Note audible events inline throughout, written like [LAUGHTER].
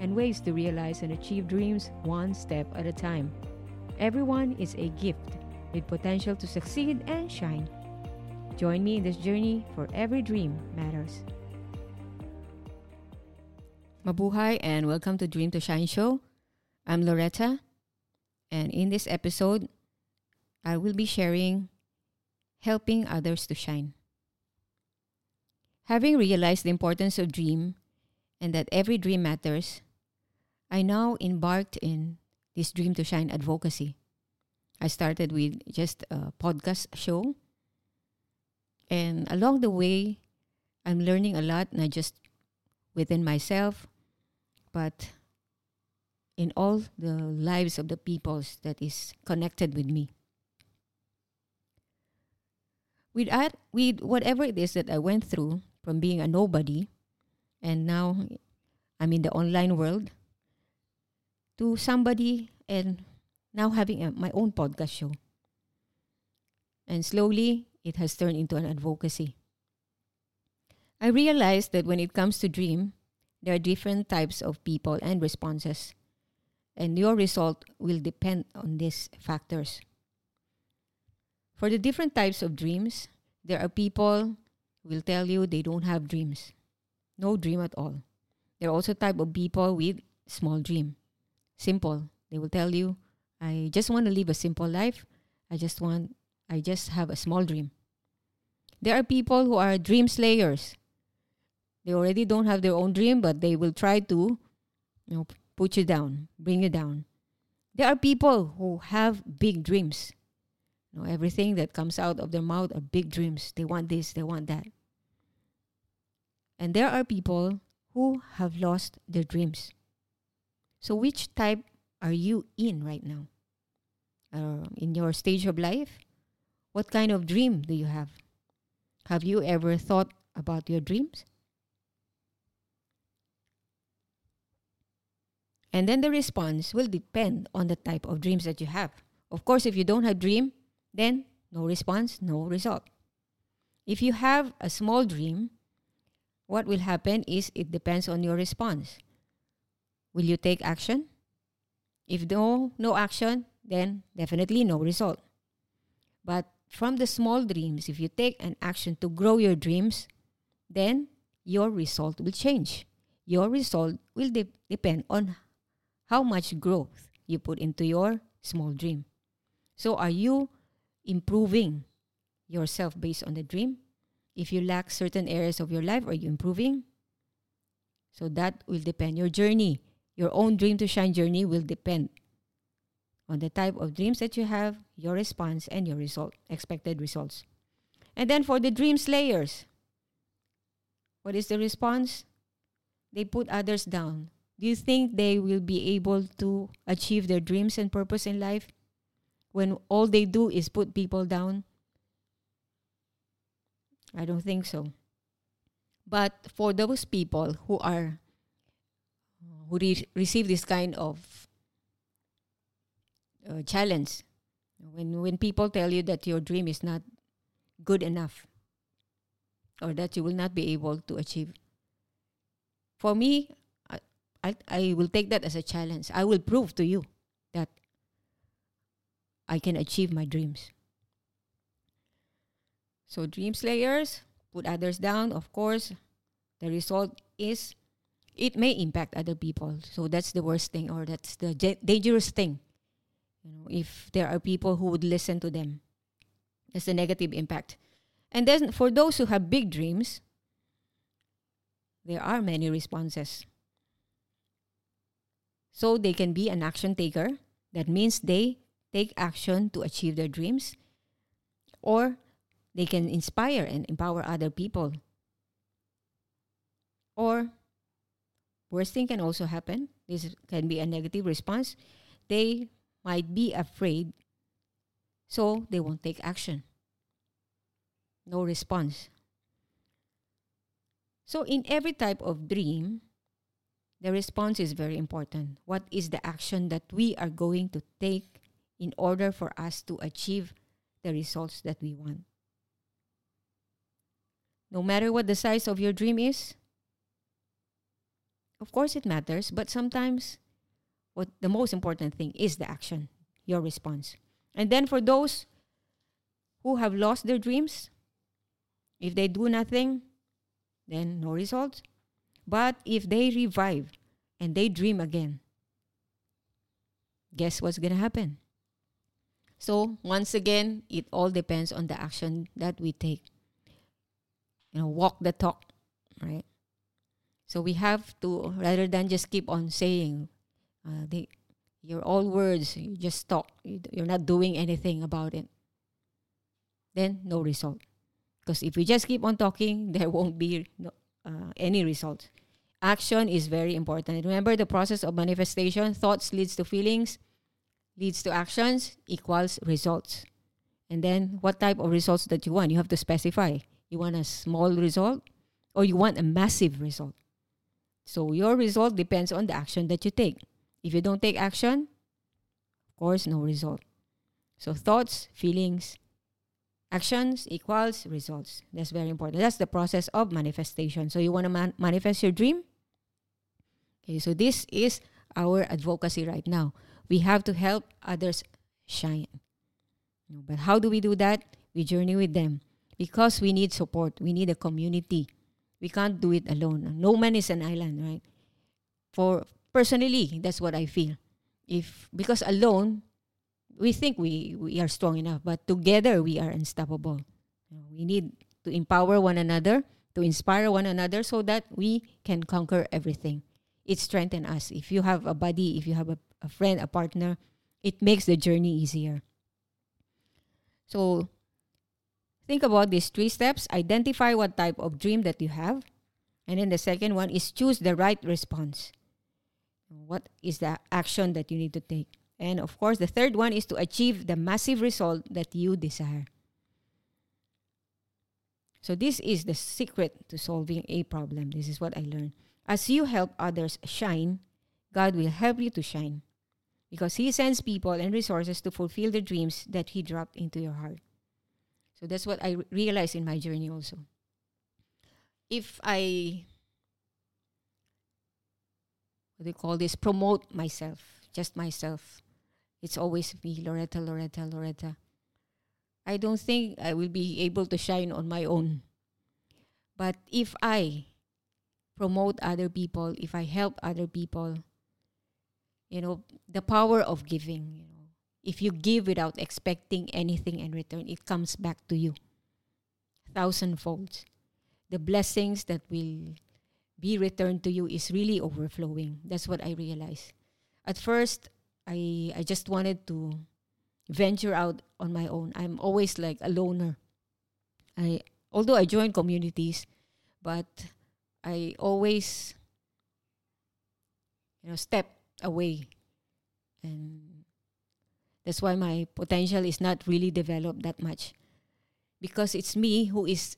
and ways to realize and achieve dreams one step at a time. Everyone is a gift with potential to succeed and shine. Join me in this journey for every dream matters. Mabuhay and welcome to Dream to Shine show. I'm Loretta, and in this episode, I will be sharing helping others to shine. Having realized the importance of dream and that every dream matters, I now embarked in this Dream to Shine advocacy. I started with just a podcast show. And along the way, I'm learning a lot, not just within myself, but in all the lives of the peoples that is connected with me. With, that, with whatever it is that I went through from being a nobody, and now I'm in the online world, to somebody and now having a, my own podcast show. And slowly, it has turned into an advocacy. I realized that when it comes to dream, there are different types of people and responses, and your result will depend on these factors. For the different types of dreams, there are people who will tell you they don't have dreams, no dream at all. There are also type of people with small dream. Simple. They will tell you, I just want to live a simple life. I just want, I just have a small dream. There are people who are dream slayers. They already don't have their own dream, but they will try to, you know, put you down, bring you down. There are people who have big dreams. You know, everything that comes out of their mouth are big dreams. They want this, they want that. And there are people who have lost their dreams. So, which type are you in right now? Uh, in your stage of life? What kind of dream do you have? Have you ever thought about your dreams? And then the response will depend on the type of dreams that you have. Of course, if you don't have dream, then no response, no result. If you have a small dream, what will happen is it depends on your response. Will you take action? If no, no action, then definitely no result. But from the small dreams, if you take an action to grow your dreams, then your result will change. Your result will de- depend on how much growth you put into your small dream. So, are you improving yourself based on the dream? If you lack certain areas of your life, are you improving? So, that will depend. Your journey your own dream to shine journey will depend on the type of dreams that you have, your response, and your result, expected results. And then for the dream slayers, what is the response? They put others down. Do you think they will be able to achieve their dreams and purpose in life when all they do is put people down? I don't think so. But for those people who are who re- receive this kind of uh, challenge. When when people tell you that your dream is not good enough or that you will not be able to achieve for me I, I, I will take that as a challenge. I will prove to you that i can achieve my dreams. So dream slayers put others down of course. The result is it may impact other people. So that's the worst thing, or that's the dangerous thing. You know, if there are people who would listen to them, that's the negative impact. And then for those who have big dreams, there are many responses. So they can be an action taker. That means they take action to achieve their dreams, or they can inspire and empower other people. Or worst thing can also happen. This can be a negative response. They might be afraid, so they won't take action. No response. So, in every type of dream, the response is very important. What is the action that we are going to take in order for us to achieve the results that we want? No matter what the size of your dream is, of course it matters, but sometimes what the most important thing is the action, your response. And then for those who have lost their dreams, if they do nothing, then no results. But if they revive and they dream again, guess what's going to happen? So, once again, it all depends on the action that we take. You know, walk the talk, right? So we have to, rather than just keep on saying, uh, they, you're all words, you just talk, you're not doing anything about it, then no result. Because if we just keep on talking, [LAUGHS] there won't be no, uh, any result. Action is very important. Remember the process of manifestation thoughts leads to feelings, leads to actions, equals results. And then what type of results that you want? You have to specify. You want a small result or you want a massive result. So your result depends on the action that you take. If you don't take action, of course, no result. So thoughts, feelings, actions equals results. That's very important. That's the process of manifestation. So you want to man- manifest your dream? Okay, so this is our advocacy right now. We have to help others shine. But how do we do that? We journey with them because we need support. We need a community. We can't do it alone. No man is an island, right? For personally, that's what I feel. If because alone we think we, we are strong enough, but together we are unstoppable. We need to empower one another, to inspire one another so that we can conquer everything. It strengthens us. If you have a buddy, if you have a, a friend, a partner, it makes the journey easier. So think about these three steps. Identify what type of dream that you have. And then the second one is choose the right response. What is the action that you need to take? And of course, the third one is to achieve the massive result that you desire. So, this is the secret to solving a problem. This is what I learned. As you help others shine, God will help you to shine because He sends people and resources to fulfill the dreams that He dropped into your heart. So, that's what I realized in my journey also. If I, what do you call this, promote myself, just myself, it's always me, Loretta, Loretta, Loretta. I don't think I will be able to shine on my own. But if I promote other people, if I help other people, you know, the power of giving, you know, if you give without expecting anything in return, it comes back to you thousandfold. The blessings that will be returned to you is really overflowing. That's what I realized. At first, I I just wanted to venture out on my own. I'm always like a loner. I although I join communities, but I always you know step away and that's why my potential is not really developed that much because it's me who is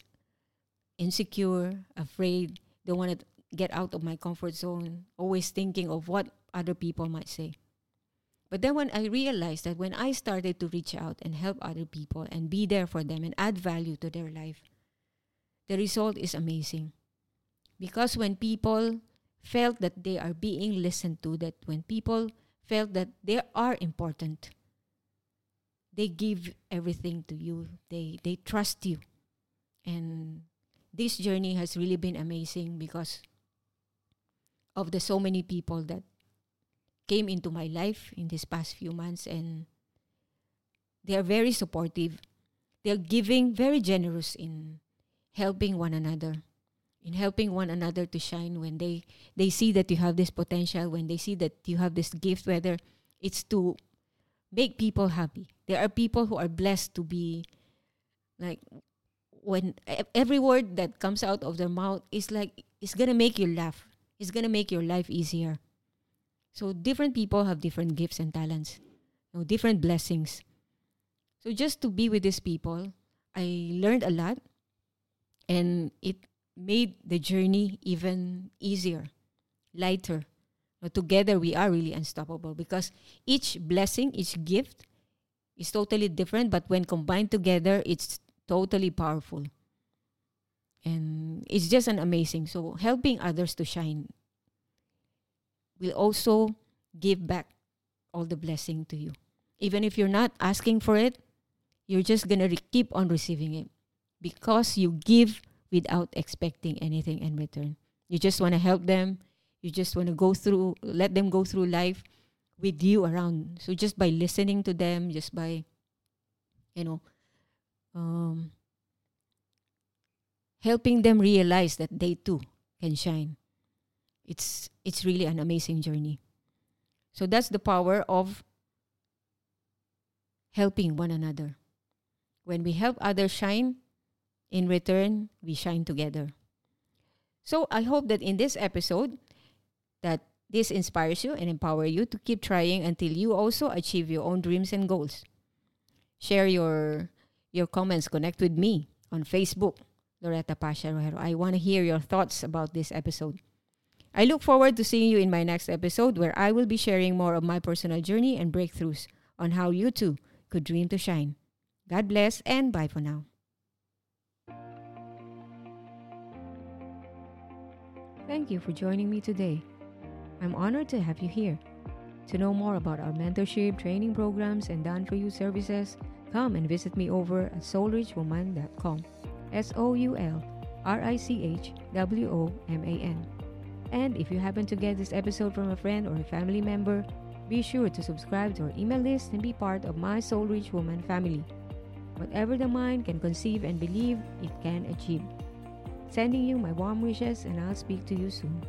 insecure afraid don't want to get out of my comfort zone always thinking of what other people might say but then when I realized that when I started to reach out and help other people and be there for them and add value to their life, the result is amazing. Because when people felt that they are being listened to, that when people felt that they are important, they give everything to you. They they trust you. And this journey has really been amazing because of the so many people that came into my life in these past few months and they are very supportive. They're giving, very generous in helping one another, in helping one another to shine when they, they see that you have this potential, when they see that you have this gift, whether it's to make people happy. There are people who are blessed to be like when every word that comes out of their mouth is like it's gonna make you laugh. It's gonna make your life easier. So different people have different gifts and talents. know, different blessings. So just to be with these people, I learned a lot and it made the journey even easier, lighter. Together we are really unstoppable because each blessing, each gift is totally different, but when combined together, it's totally powerful. And it's just an amazing. So helping others to shine will also give back all the blessing to you. Even if you're not asking for it, you're just going to re- keep on receiving it because you give without expecting anything in return. You just want to help them. You just want to go through, let them go through life with you around. So just by listening to them, just by, you know, um, helping them realize that they too can shine. It's it's really an amazing journey. So that's the power of helping one another. When we help others shine, in return, we shine together. So I hope that in this episode that this inspires you and empower you to keep trying until you also achieve your own dreams and goals. Share your your comments, connect with me on Facebook, Loretta Pasha Rojero. I want to hear your thoughts about this episode. I look forward to seeing you in my next episode where I will be sharing more of my personal journey and breakthroughs on how you too could dream to shine. God bless and bye for now. Thank you for joining me today. I'm honored to have you here. To know more about our mentorship, training programs, and done for you services, come and visit me over at soulrichwoman.com. S O U L R I C H W O M A N. And if you happen to get this episode from a friend or a family member, be sure to subscribe to our email list and be part of my Soul Rich Woman family. Whatever the mind can conceive and believe, it can achieve. Sending you my warm wishes, and I'll speak to you soon.